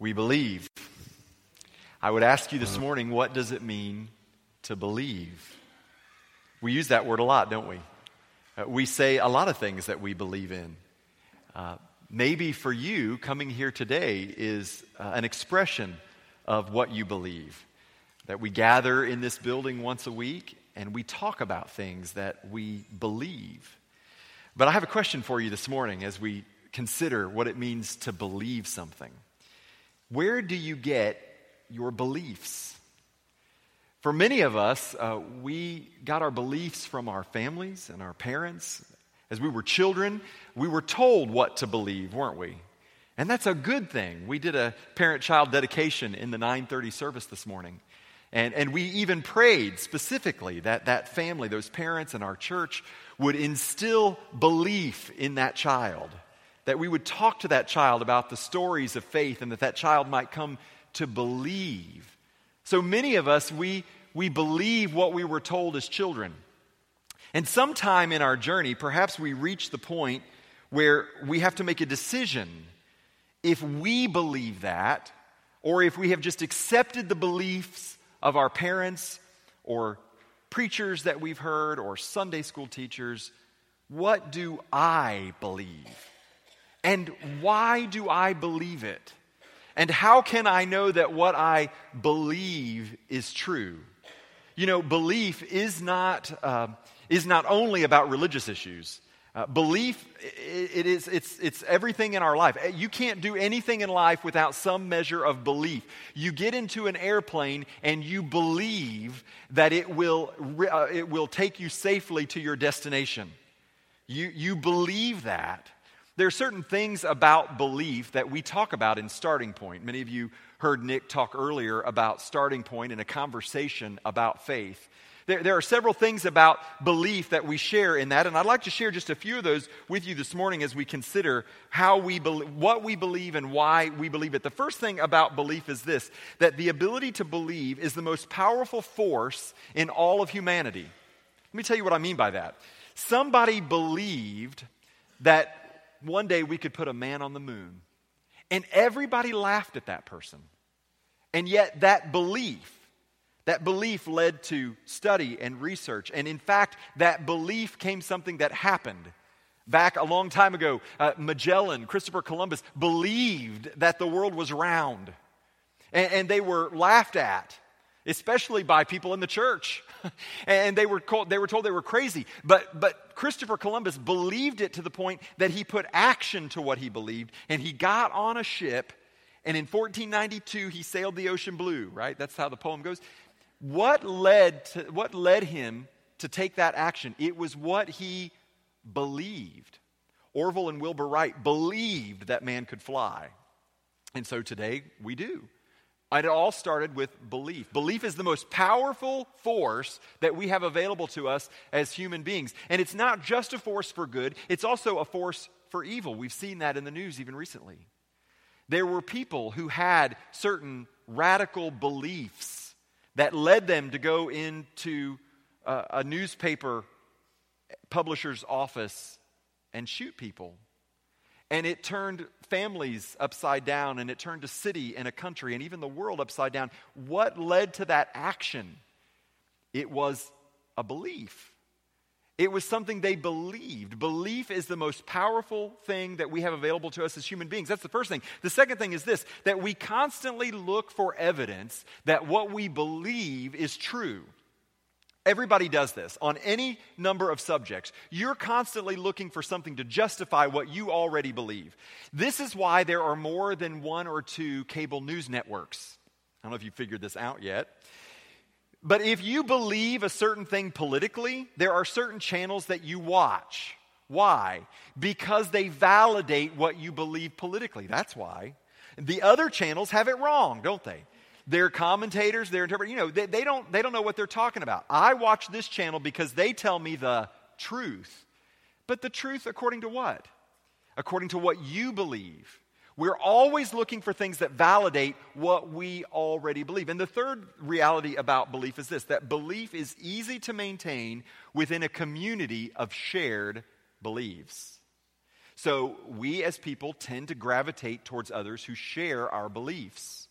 We believe. I would ask you this morning, what does it mean to believe? We use that word a lot, don't we? Uh, we say a lot of things that we believe in. Uh, maybe for you, coming here today is uh, an expression of what you believe. That we gather in this building once a week and we talk about things that we believe. But I have a question for you this morning as we consider what it means to believe something. Where do you get your beliefs? For many of us, uh, we got our beliefs from our families and our parents. As we were children, we were told what to believe, weren't we? And that's a good thing. We did a parent child dedication in the 930 service this morning. And, and we even prayed specifically that that family, those parents and our church, would instill belief in that child that we would talk to that child about the stories of faith and that that child might come to believe. So many of us, we, we believe what we were told as children. And sometime in our journey, perhaps we reach the point where we have to make a decision if we believe that or if we have just accepted the beliefs of our parents or preachers that we've heard or Sunday school teachers. What do I believe? And why do I believe it? And how can I know that what I believe is true? You know, belief is not, uh, is not only about religious issues. Uh, belief, it, is, it's, it's everything in our life. You can't do anything in life without some measure of belief. You get into an airplane and you believe that it will, uh, it will take you safely to your destination. You, you believe that. There are certain things about belief that we talk about in Starting Point. Many of you heard Nick talk earlier about Starting Point in a conversation about faith. There, there, are several things about belief that we share in that, and I'd like to share just a few of those with you this morning as we consider how we be, what we believe and why we believe it. The first thing about belief is this that the ability to believe is the most powerful force in all of humanity. Let me tell you what I mean by that. Somebody believed that one day we could put a man on the moon. And everybody laughed at that person. And yet, that belief, that belief led to study and research. And in fact, that belief came something that happened. Back a long time ago, uh, Magellan, Christopher Columbus, believed that the world was round. And, and they were laughed at, especially by people in the church. and they were, called, they were told they were crazy. But, but Christopher Columbus believed it to the point that he put action to what he believed, and he got on a ship, and in 1492 he sailed the ocean blue, right? That's how the poem goes. What led, to, what led him to take that action? It was what he believed. Orville and Wilbur Wright believed that man could fly. And so today we do. It all started with belief. Belief is the most powerful force that we have available to us as human beings. And it's not just a force for good, it's also a force for evil. We've seen that in the news even recently. There were people who had certain radical beliefs that led them to go into a, a newspaper publisher's office and shoot people and it turned families upside down, and it turned a city and a country and even the world upside down. What led to that action? It was a belief. It was something they believed. Belief is the most powerful thing that we have available to us as human beings. That's the first thing. The second thing is this that we constantly look for evidence that what we believe is true. Everybody does this on any number of subjects. You're constantly looking for something to justify what you already believe. This is why there are more than one or two cable news networks. I don't know if you figured this out yet. But if you believe a certain thing politically, there are certain channels that you watch. Why? Because they validate what you believe politically. That's why. The other channels have it wrong, don't they? Their commentators, their interpreters, you know, they, they, don't, they don't know what they're talking about. I watch this channel because they tell me the truth. But the truth according to what? According to what you believe. We're always looking for things that validate what we already believe. And the third reality about belief is this that belief is easy to maintain within a community of shared beliefs. So we as people tend to gravitate towards others who share our beliefs.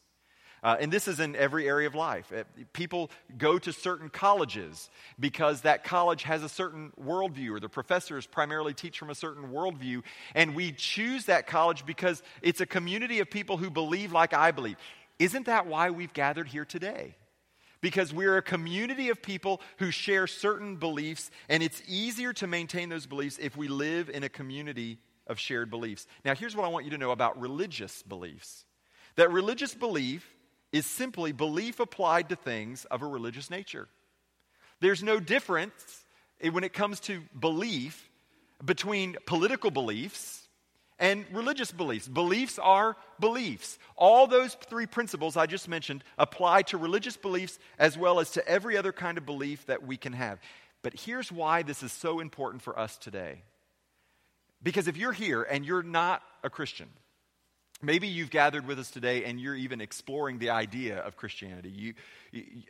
Uh, and this is in every area of life. Uh, people go to certain colleges because that college has a certain worldview, or the professors primarily teach from a certain worldview. And we choose that college because it's a community of people who believe like I believe. Isn't that why we've gathered here today? Because we're a community of people who share certain beliefs, and it's easier to maintain those beliefs if we live in a community of shared beliefs. Now, here's what I want you to know about religious beliefs that religious belief is simply belief applied to things of a religious nature. There's no difference when it comes to belief between political beliefs and religious beliefs. Beliefs are beliefs. All those three principles I just mentioned apply to religious beliefs as well as to every other kind of belief that we can have. But here's why this is so important for us today. Because if you're here and you're not a Christian, Maybe you've gathered with us today and you're even exploring the idea of Christianity. You,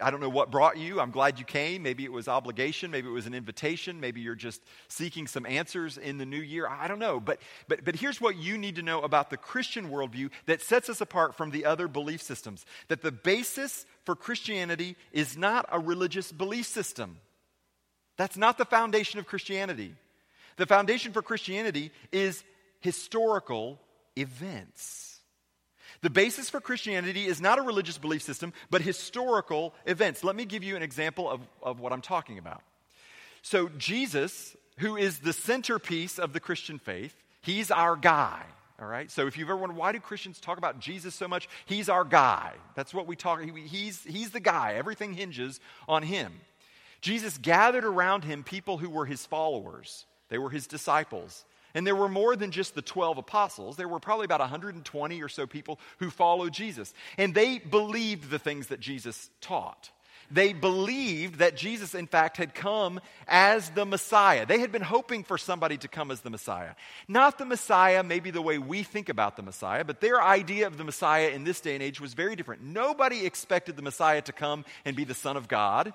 I don't know what brought you. I'm glad you came. Maybe it was obligation. Maybe it was an invitation. Maybe you're just seeking some answers in the new year. I don't know. But, but, but here's what you need to know about the Christian worldview that sets us apart from the other belief systems that the basis for Christianity is not a religious belief system. That's not the foundation of Christianity. The foundation for Christianity is historical events. The basis for Christianity is not a religious belief system, but historical events. Let me give you an example of, of what I'm talking about. So, Jesus, who is the centerpiece of the Christian faith, he's our guy. All right? So if you've ever wondered why do Christians talk about Jesus so much, he's our guy. That's what we talk he's he's the guy. Everything hinges on him. Jesus gathered around him people who were his followers. They were his disciples. And there were more than just the 12 apostles. There were probably about 120 or so people who followed Jesus. And they believed the things that Jesus taught. They believed that Jesus, in fact, had come as the Messiah. They had been hoping for somebody to come as the Messiah. Not the Messiah, maybe the way we think about the Messiah, but their idea of the Messiah in this day and age was very different. Nobody expected the Messiah to come and be the Son of God.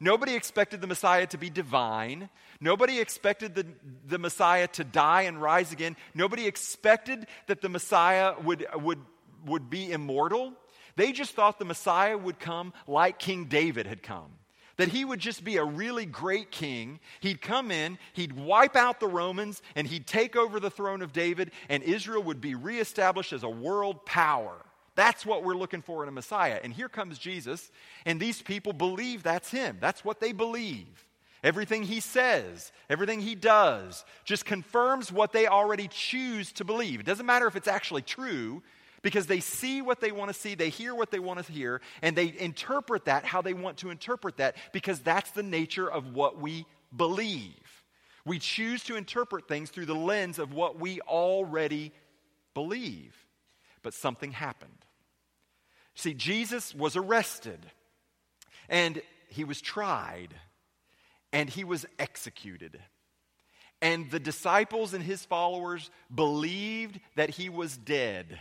Nobody expected the Messiah to be divine. Nobody expected the, the Messiah to die and rise again. Nobody expected that the Messiah would, would, would be immortal. They just thought the Messiah would come like King David had come. That he would just be a really great king. He'd come in, he'd wipe out the Romans, and he'd take over the throne of David, and Israel would be reestablished as a world power. That's what we're looking for in a Messiah. And here comes Jesus, and these people believe that's him. That's what they believe. Everything he says, everything he does, just confirms what they already choose to believe. It doesn't matter if it's actually true, because they see what they want to see, they hear what they want to hear, and they interpret that how they want to interpret that, because that's the nature of what we believe. We choose to interpret things through the lens of what we already believe. But something happened. See, Jesus was arrested and he was tried and he was executed. And the disciples and his followers believed that he was dead.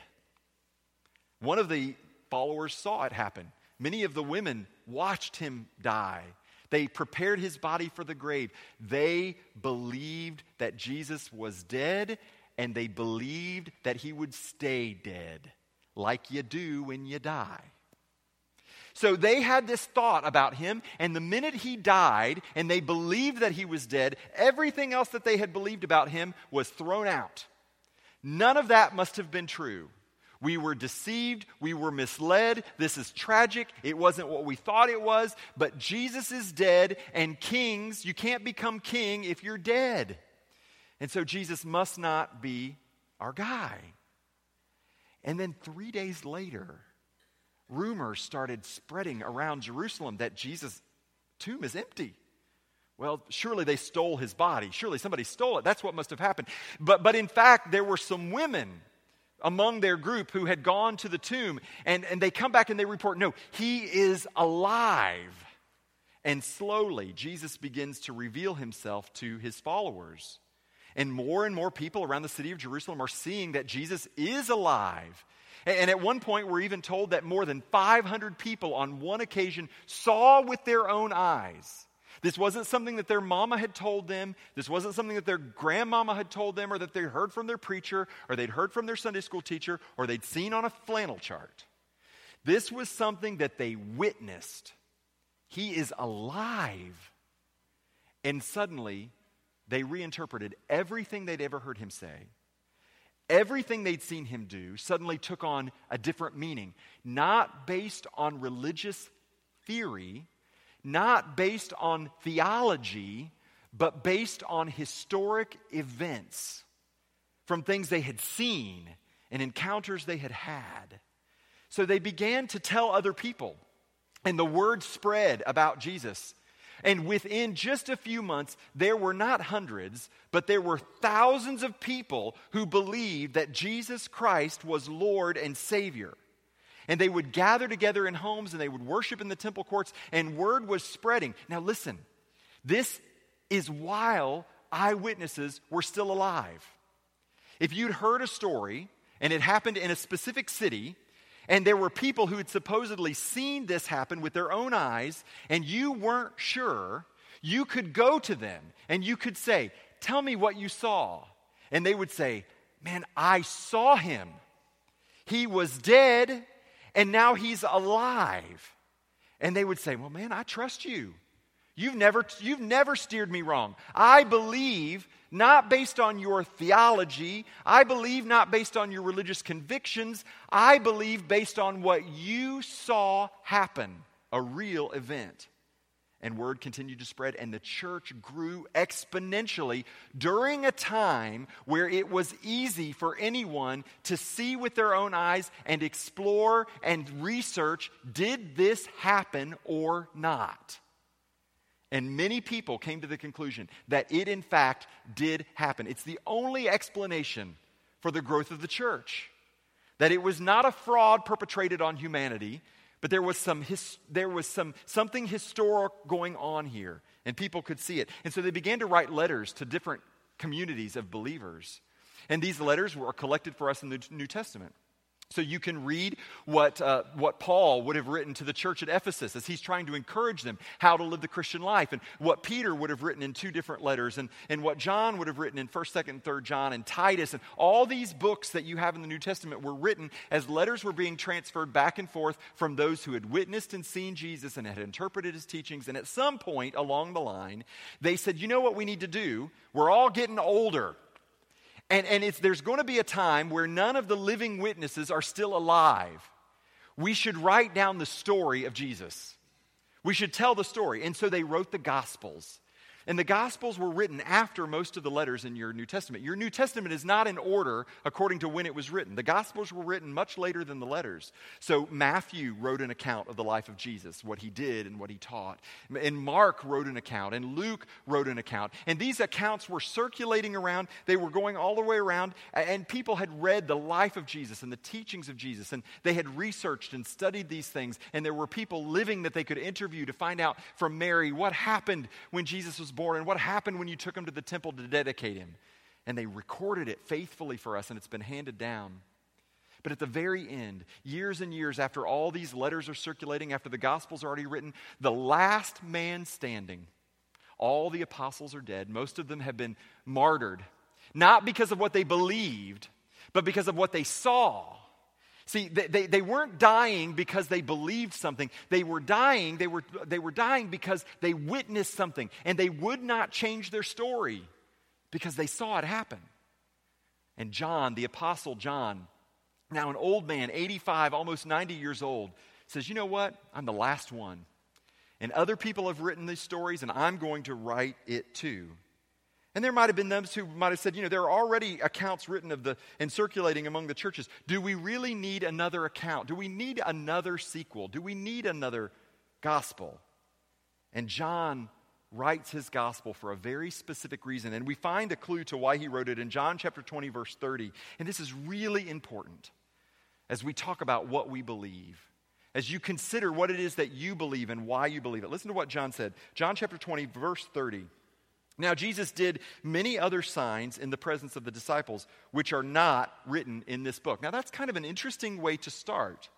One of the followers saw it happen. Many of the women watched him die. They prepared his body for the grave. They believed that Jesus was dead and they believed that he would stay dead, like you do when you die. So they had this thought about him, and the minute he died and they believed that he was dead, everything else that they had believed about him was thrown out. None of that must have been true. We were deceived. We were misled. This is tragic. It wasn't what we thought it was. But Jesus is dead, and kings, you can't become king if you're dead. And so Jesus must not be our guy. And then three days later, rumors started spreading around Jerusalem that Jesus' tomb is empty. Well, surely they stole his body. Surely somebody stole it. That's what must have happened. But, but in fact, there were some women among their group who had gone to the tomb, and, and they come back and they report, no, he is alive. And slowly, Jesus begins to reveal himself to his followers. And more and more people around the city of Jerusalem are seeing that Jesus is alive. And at one point, we're even told that more than 500 people on one occasion saw with their own eyes This wasn't something that their mama had told them. This wasn't something that their grandmama had told them or that they heard from their preacher or they'd heard from their Sunday school teacher or they'd seen on a flannel chart. This was something that they witnessed. He is alive. And suddenly, they reinterpreted everything they'd ever heard him say. Everything they'd seen him do suddenly took on a different meaning, not based on religious theory, not based on theology, but based on historic events from things they had seen and encounters they had had. So they began to tell other people, and the word spread about Jesus. And within just a few months, there were not hundreds, but there were thousands of people who believed that Jesus Christ was Lord and Savior. And they would gather together in homes and they would worship in the temple courts, and word was spreading. Now, listen, this is while eyewitnesses were still alive. If you'd heard a story and it happened in a specific city, and there were people who had supposedly seen this happen with their own eyes, and you weren't sure, you could go to them and you could say, Tell me what you saw. And they would say, Man, I saw him. He was dead, and now he's alive. And they would say, Well, man, I trust you. You've never, you've never steered me wrong. I believe not based on your theology. I believe not based on your religious convictions. I believe based on what you saw happen, a real event. And word continued to spread, and the church grew exponentially during a time where it was easy for anyone to see with their own eyes and explore and research did this happen or not? And many people came to the conclusion that it, in fact, did happen. It's the only explanation for the growth of the church. That it was not a fraud perpetrated on humanity, but there was, some his, there was some, something historic going on here, and people could see it. And so they began to write letters to different communities of believers. And these letters were collected for us in the New Testament. So you can read what, uh, what Paul would have written to the church at Ephesus as he's trying to encourage them how to live the Christian life, and what Peter would have written in two different letters, and, and what John would have written in 1st, 2nd, and 3rd John, and Titus, and all these books that you have in the New Testament were written as letters were being transferred back and forth from those who had witnessed and seen Jesus and had interpreted his teachings. And at some point along the line, they said, You know what we need to do? We're all getting older. And, and it's, there's going to be a time where none of the living witnesses are still alive. We should write down the story of Jesus. We should tell the story. And so they wrote the Gospels. And the Gospels were written after most of the letters in your New Testament. Your New Testament is not in order according to when it was written. The Gospels were written much later than the letters. So Matthew wrote an account of the life of Jesus, what he did and what he taught. And Mark wrote an account, and Luke wrote an account. And these accounts were circulating around, they were going all the way around, and people had read the life of Jesus and the teachings of Jesus, and they had researched and studied these things. And there were people living that they could interview to find out from Mary what happened when Jesus was born and what happened when you took him to the temple to dedicate him. And they recorded it faithfully for us, and it's been handed down. But at the very end, years and years after all these letters are circulating, after the gospel's are already written, the last man standing, all the apostles are dead. Most of them have been martyred, not because of what they believed, but because of what they saw See, they, they, they, weren't dying because they believed something. They were dying, they were, they were dying because they witnessed something. And they would not change their story because they saw it happen. And John, the Apostle John, now an old man, 85, almost 90 years old, says, You know what? I'm the last one. And other people have written these stories, and I'm going to write it too. And there might have been those who might have said, you know, there are already accounts written of the and circulating among the churches. Do we really need another account? Do we need another sequel? Do we need another gospel? And John writes his gospel for a very specific reason. And we find a clue to why he wrote it in John chapter 20, verse 30. And this is really important as we talk about what we believe. As you consider what it is that you believe and why you believe it. Listen to what John said. John chapter 20, verse 30. Now, Jesus did many other signs in the presence of the disciples, which are not written in this book. Now, that's kind of an interesting way to start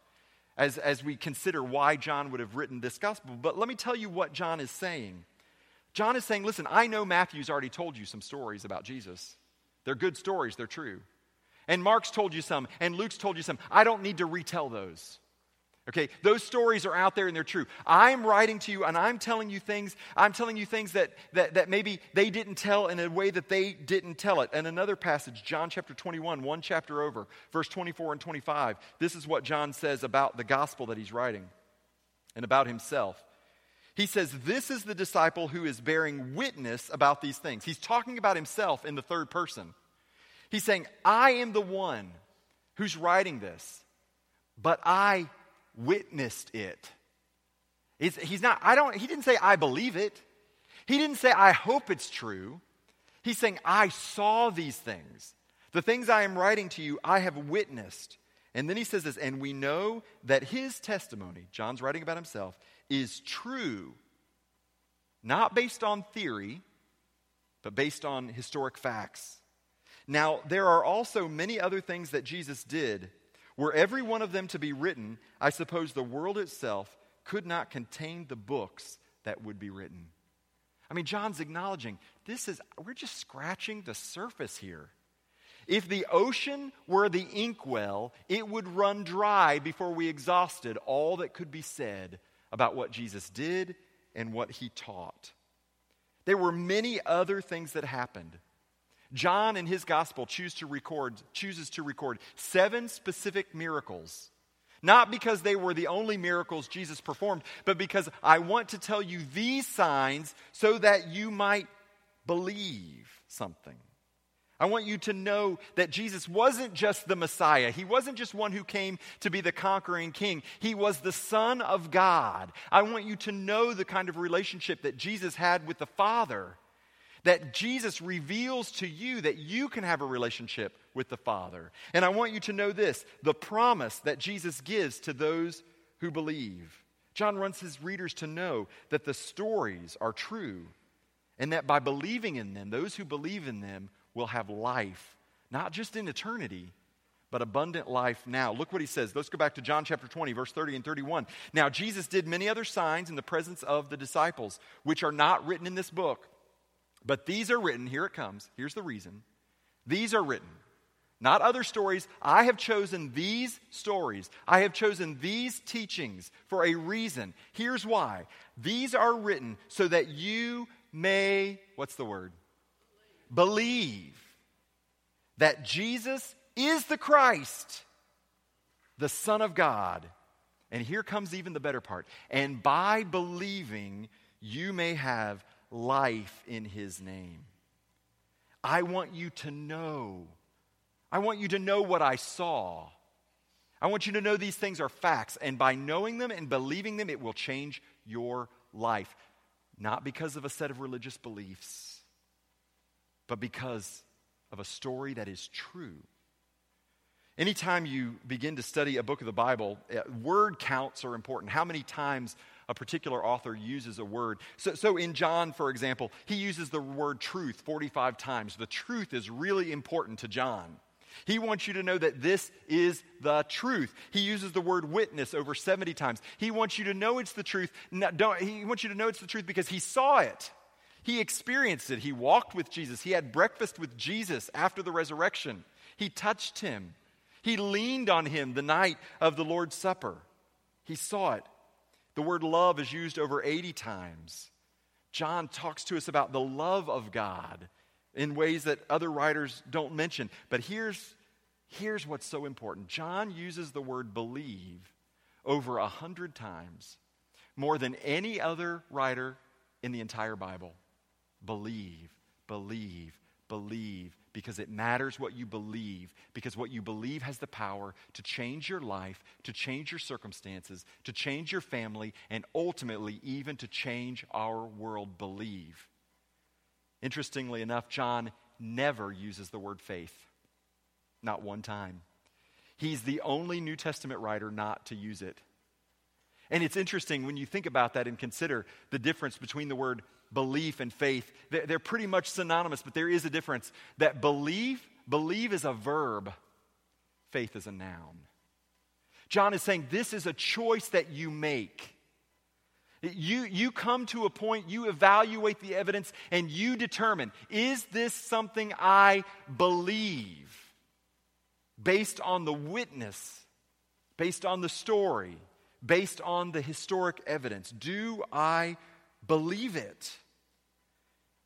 as, as we consider why John would have written this gospel. But let me tell you what John is saying. John is saying, listen, I know Matthew's already told you some stories about Jesus. They're good stories, they're true. And Mark's told you some, and Luke's told you some. I don't need to retell those. Okay, those stories are out there and they're true. I'm writing to you and I'm telling you things, I'm telling you things that, that, that maybe they didn't tell in a way that they didn't tell it. And another passage, John chapter 21, one chapter over, verse 24 and 25, this is what John says about the gospel that he's writing and about himself. He says, This is the disciple who is bearing witness about these things. He's talking about himself in the third person. He's saying, I am the one who's writing this, but I witnessed it. He's, he's not, I don't, he didn't say, I believe it. He didn't say, I hope it's true. He's saying, I saw these things. The things I am writing to you, I have witnessed. And then he says this, and we know that his testimony, John's writing about himself, is true, not based on theory, but based on historic facts. Now, there are also many other things that Jesus did were every one of them to be written, I suppose the world itself could not contain the books that would be written. I mean, John's acknowledging this is, we're just scratching the surface here. If the ocean were the inkwell, it would run dry before we exhausted all that could be said about what Jesus did and what he taught. There were many other things that happened. John in his gospel choose to record, chooses to record seven specific miracles. Not because they were the only miracles Jesus performed, but because I want to tell you these signs so that you might believe something. I want you to know that Jesus wasn't just the Messiah. He wasn't just one who came to be the conquering king. He was the Son of God. I want you to know the kind of relationship that Jesus had with the Father that Jesus reveals to you that you can have a relationship with the Father. And I want you to know this the promise that Jesus gives to those who believe. John wants his readers to know that the stories are true and that by believing in them, those who believe in them will have life, not just in eternity, but abundant life now. Look what he says. Let's go back to John chapter 20, verse 30 and 31. Now, Jesus did many other signs in the presence of the disciples, which are not written in this book. But these are written, here it comes. Here's the reason. These are written, not other stories. I have chosen these stories. I have chosen these teachings for a reason. Here's why. These are written so that you may, what's the word? Believe that Jesus is the Christ, the Son of God. And here comes even the better part. And by believing, you may have life in his name. I want you to know. I want you to know what I saw. I want you to know these things are facts, and by knowing them and believing them, it will change your life. Not because of a set of religious beliefs, but because of a story that is true. Anytime you begin to study a book of the Bible, uh, word counts are important. How many times a particular author uses a word. So, so in John, for example, he uses the word truth 45 times. The truth is really important to John. He wants you to know that this is the truth. He uses the word witness over 70 times. He wants you to know it's the truth. No, he wants you to know it's the truth because he saw it. He experienced it. He walked with Jesus. He had breakfast with Jesus after the resurrection. He touched him. He leaned on him the night of the Lord's Supper. He saw it. The word love is used over 80 times. John talks to us about the love of God in ways that other writers don't mention. But here's, here's what's so important John uses the word believe over a hundred times, more than any other writer in the entire Bible. Believe, believe, believe, because it matters what you believe, because what you believe has the power to change your life, to change your circumstances, to change your family, and ultimately even to change our world. Believe. Interestingly enough, John never uses the word faith, not one time. He's the only New Testament writer not to use it. And it's interesting when you think about that and consider the difference between the word belief and faith. They're pretty much synonymous, but there is a difference. That believe, believe is a verb, faith is a noun. John is saying this is a choice that you make. You, you come to a point, you evaluate the evidence, and you determine is this something I believe based on the witness, based on the story, based on the historic evidence? Do I believe it?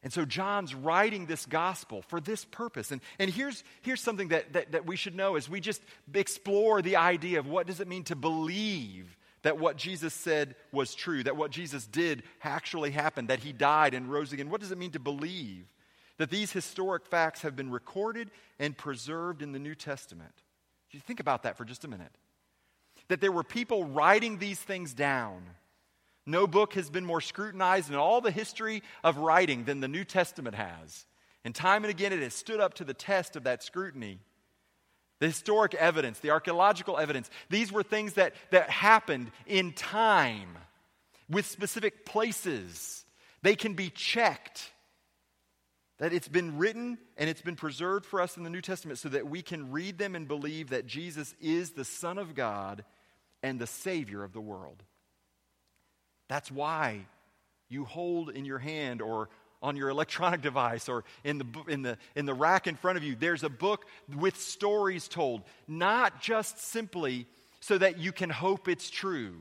And so John's writing this gospel for this purpose. And, and here's, here's something that, that, that we should know as we just explore the idea of what does it mean to believe that what Jesus said was true, that what Jesus did actually happened, that he died and rose again. What does it mean to believe that these historic facts have been recorded and preserved in the New Testament? You think about that for just a minute. That there were people writing these things down. No book has been more scrutinized in all the history of writing than the New Testament has. And time and again, it has stood up to the test of that scrutiny. The historic evidence, the archaeological evidence, these were things that, that happened in time with specific places. They can be checked. That it's been written and it's been preserved for us in the New Testament so that we can read them and believe that Jesus is the Son of God and the Savior of the world. That's why you hold in your hand or on your electronic device or in the, in, the, in the rack in front of you, there's a book with stories told, not just simply so that you can hope it's true,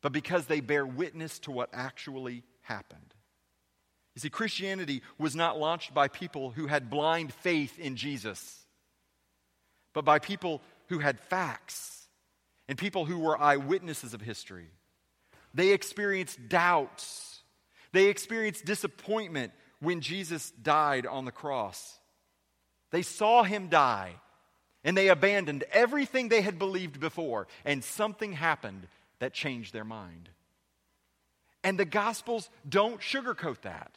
but because they bear witness to what actually happened. You see, Christianity was not launched by people who had blind faith in Jesus, but by people who had facts and people who were eyewitnesses of history. They experienced doubts they experienced disappointment when Jesus died on the cross. They saw him die and they abandoned everything they had believed before, and something happened that changed their mind. And the Gospels don't sugarcoat that.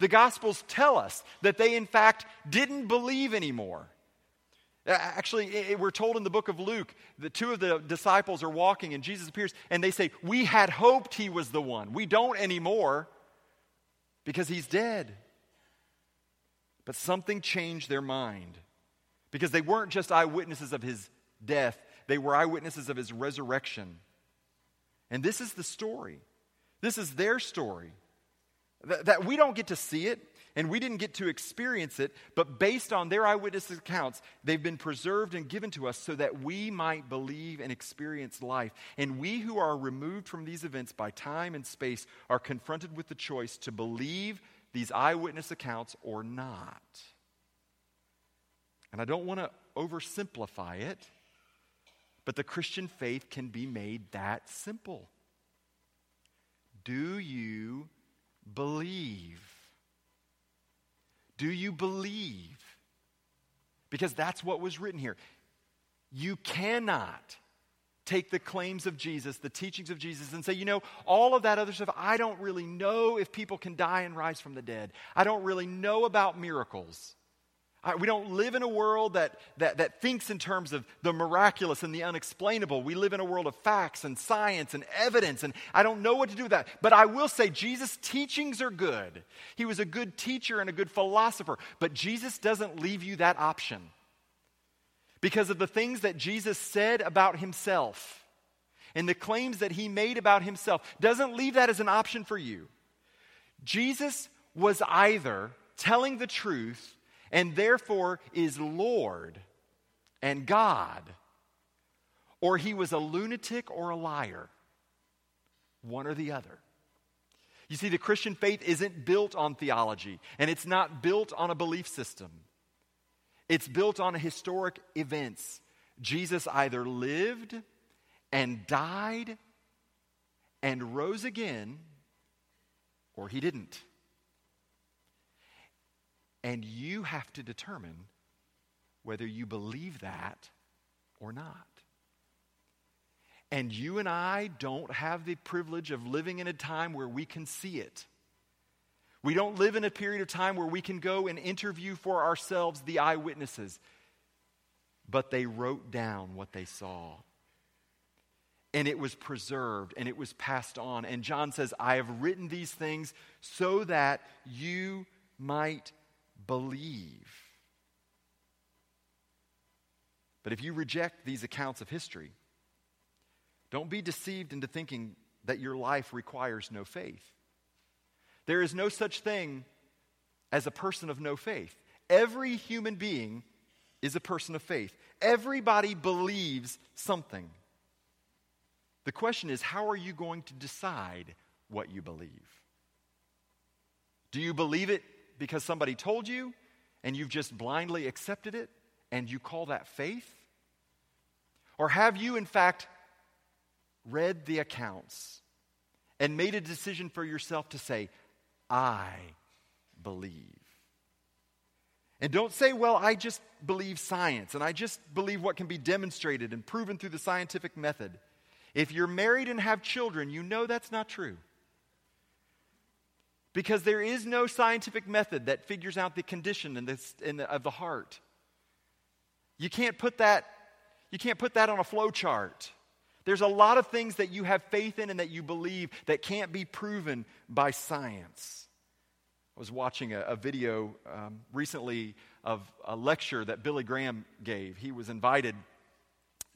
The Gospels tell us that they, in fact, didn't believe anymore. Actually, we're told in the book of Luke that two of the disciples are walking and Jesus appears and they say, We had hoped he was the one. We don't anymore because he's dead. But something changed their mind because they weren't just eyewitnesses of his death, they were eyewitnesses of his resurrection. And this is the story. This is their story. That, we don't get to see it, and we didn't get to experience it, but based on their eyewitness accounts, they've been preserved and given to us so that we might believe and experience life. And we who are removed from these events by time and space are confronted with the choice to believe these eyewitness accounts or not. And I don't want to oversimplify it, but the Christian faith can be made that simple. Do you believe? Do you believe? Because that's what was written here. You cannot take the claims of Jesus, the teachings of Jesus, and say, you know, all of that other stuff, I don't really know if people can die and rise from the dead. I don't really know about miracles. We don't live in a world that, that, that thinks in terms of the miraculous and the unexplainable. We live in a world of facts and science and evidence, and I don't know what to do with that. But I will say, Jesus' teachings are good. He was a good teacher and a good philosopher, but Jesus doesn't leave you that option because of the things that Jesus said about himself and the claims that he made about himself. Doesn't leave that as an option for you. Jesus was either telling the truth and therefore is Lord and God, or he was a lunatic or a liar. One or the other. You see, the Christian faith isn't built on theology, and it's not built on a belief system. It's built on historic events. Jesus either lived and died and rose again, or he didn't. And you have to determine whether you believe that or not. And you and I don't have the privilege of living in a time where we can see it. We don't live in a period of time where we can go and interview for ourselves the eyewitnesses. But they wrote down what they saw. And it was preserved and it was passed on. And John says, I have written these things so that you might believe. But if you reject these accounts of history, don't be deceived into thinking that your life requires no faith. There is no such thing as a person of no faith. Every human being is a person of faith. Everybody believes something. The question is how are you going to decide what you believe? Do you believe it because somebody told you and you've just blindly accepted it and you call that faith? Or have you, in fact, read the accounts and made a decision for yourself to say, I believe? And don't say, well, I just believe science and I just believe what can be demonstrated and proven through the scientific method. If you're married and have children, you know that's not true. Because there is no scientific method that figures out the condition in this, in the, of the heart. You can't put that, you can't put that on a flow chart. There's a lot of things that you have faith in and that you believe that can't be proven by science. I was watching a, a video um, recently of a lecture that Billy Graham gave. He was invited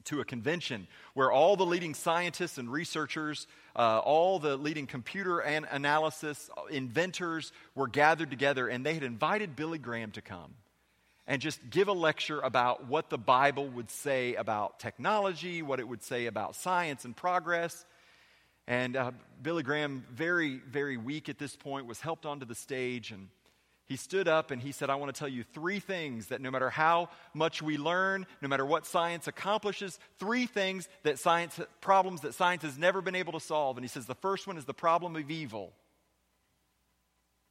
to a convention where all the leading scientists and researchers, uh, all the leading computer and analysis inventors were gathered together, and they had invited Billy Graham to come and just give a lecture about what the Bible would say about technology, what it would say about science and progress. And uh, Billy Graham, very, very weak at this point, was helped onto the stage and he stood up and he said, I want to tell you three things that no matter how much we learn, no matter what science accomplishes, three things that science, problems that science has never been able to solve. And he says, the first one is the problem of evil,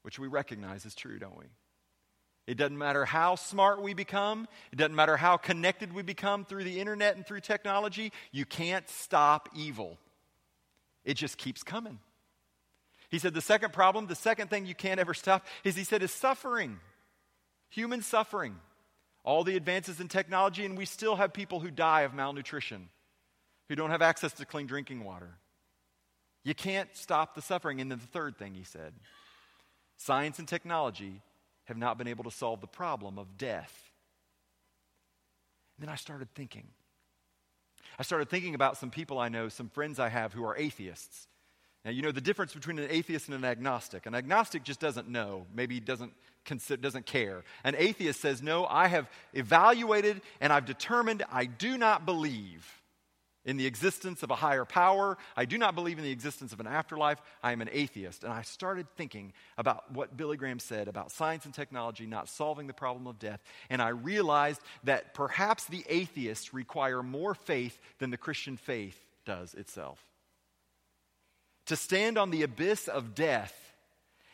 which we recognize is true, don't we? It doesn't matter how smart we become, it doesn't matter how connected we become through the internet and through technology, you can't stop evil. It just keeps coming. He said the second problem, the second thing you can't ever stop, is he said is suffering. Human suffering. All the advances in technology, and we still have people who die of malnutrition, who don't have access to clean drinking water. You can't stop the suffering. And then the third thing he said science and technology have not been able to solve the problem of death. And then I started thinking. I started thinking about some people I know, some friends I have who are atheists. Now, you know the difference between an atheist and an agnostic. An agnostic just doesn't know, maybe doesn't, consider, doesn't care. An atheist says, No, I have evaluated and I've determined I do not believe in the existence of a higher power. I do not believe in the existence of an afterlife. I am an atheist. And I started thinking about what Billy Graham said about science and technology not solving the problem of death. And I realized that perhaps the atheists require more faith than the Christian faith does itself to stand on the abyss of death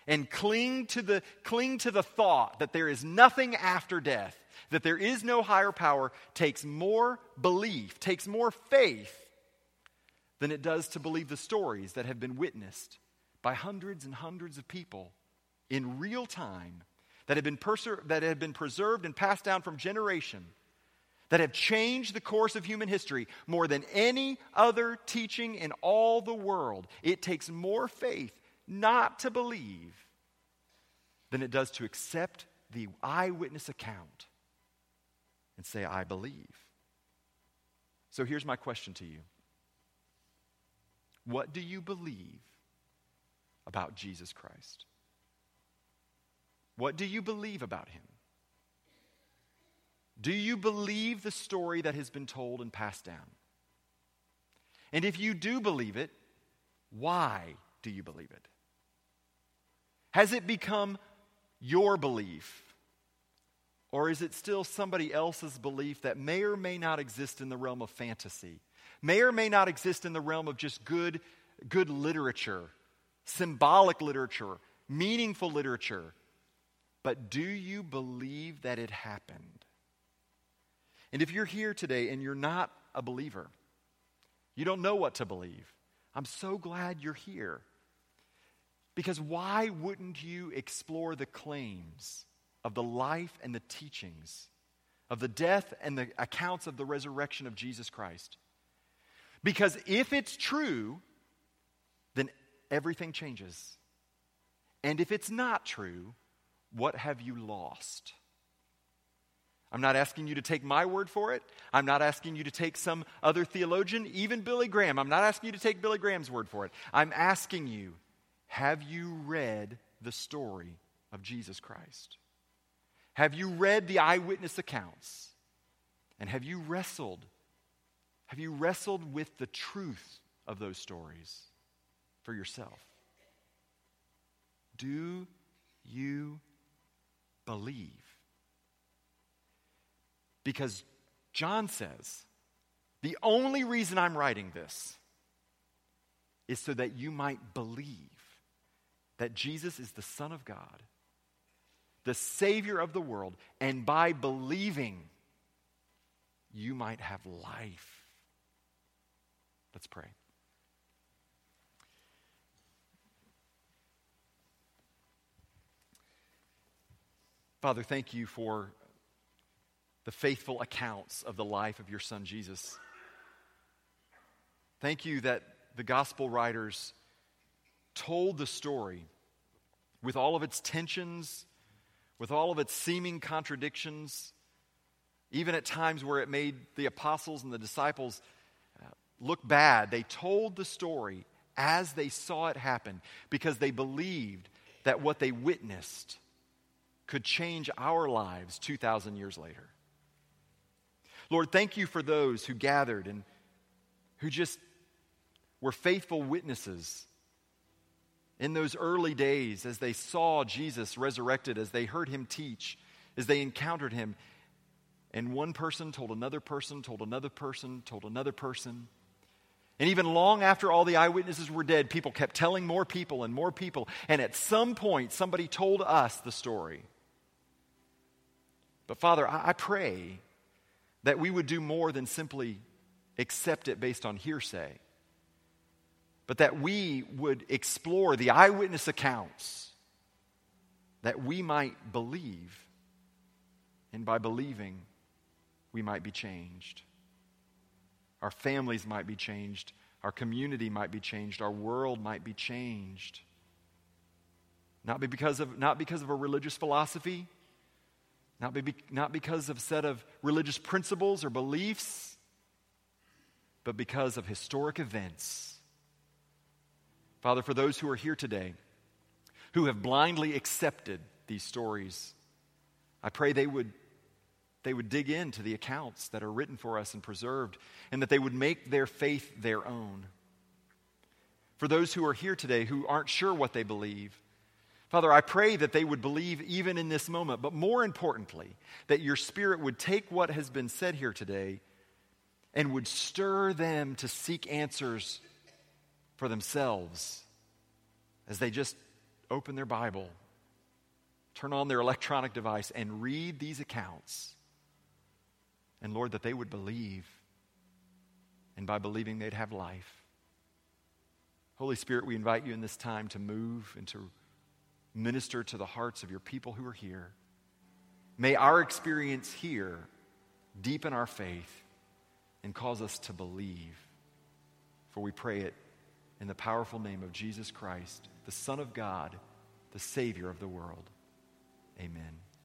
and cling to the, cling to the thought that there is nothing after death, that there is no higher power, takes more belief, takes more faith than it does to believe the stories that have been witnessed by hundreds and hundreds of people in real time that have been, perser- that have been preserved and passed down from generation that have changed the course of human history more than any other teaching in all the world. It takes more faith not to believe than it does to accept the eyewitness account and say, I believe. So here's my question to you What do you believe about Jesus Christ? What do you believe about him? Do you believe the story that has been told and passed down? And if you do believe it, why do you believe it? Has it become your belief? Or is it still somebody else's belief that may or may not exist in the realm of fantasy, may or may not exist in the realm of just good, good literature, symbolic literature, meaningful literature? But do you believe that it happened? And if you're here today and you're not a believer, you don't know what to believe, I'm so glad you're here. Because why wouldn't you explore the claims of the life and the teachings of the death and the accounts of the resurrection of Jesus Christ? Because if it's true, then everything changes. And if it's not true, what have you lost? I'm not asking you to take my word for it. I'm not asking you to take some other theologian, even Billy Graham. I'm not asking you to take Billy Graham's word for it. I'm asking you, have you read the story of Jesus Christ? Have you read the eyewitness accounts? And have you wrestled? Have you wrestled with the truth of those stories for yourself? Do you believe? Because John says, the only reason I'm writing this is so that you might believe that Jesus is the Son of God, the Savior of the world, and by believing, you might have life. Let's pray. Father, thank you for the faithful accounts of the life of your son Jesus. Thank you that the gospel writers told the story with all of its tensions, with all of its seeming contradictions, even at times where it made the apostles and the disciples uh, look bad. They told the story as they saw it happen because they believed that what they witnessed could change our lives 2,000 years later. Lord, thank you for those who gathered and who just were faithful witnesses in those early days as they saw Jesus resurrected, as they heard him teach, as they encountered him. And one person told another person, told another person, told another person. And even long after all the eyewitnesses were dead, people kept telling more people and more people. And at some point, somebody told us the story. But Father, I, pray that we would do more than simply accept it based on hearsay, but that we would explore the eyewitness accounts, that we might believe, and by believing, we might be changed. Our families might be changed. Our community might be changed. Our world might be changed. Not because of, not because of a religious philosophy, not, be, not because of a set of religious principles or beliefs, but because of historic events. Father, for those who are here today who have blindly accepted these stories, I pray they would, they would dig into the accounts that are written for us and preserved, and that they would make their faith their own. For those who are here today who aren't sure what they believe, Father, I pray that they would believe even in this moment, but more importantly, that your Spirit would take what has been said here today and would stir them to seek answers for themselves as they just open their Bible, turn on their electronic device, and read these accounts. And Lord, that they would believe, and by believing, they'd have life. Holy Spirit, we invite you in this time to move and to minister to the hearts of your people who are here. May our experience here deepen our faith and cause us to believe. For we pray it in the powerful name of Jesus Christ, the Son of God, the Savior of the world. Amen.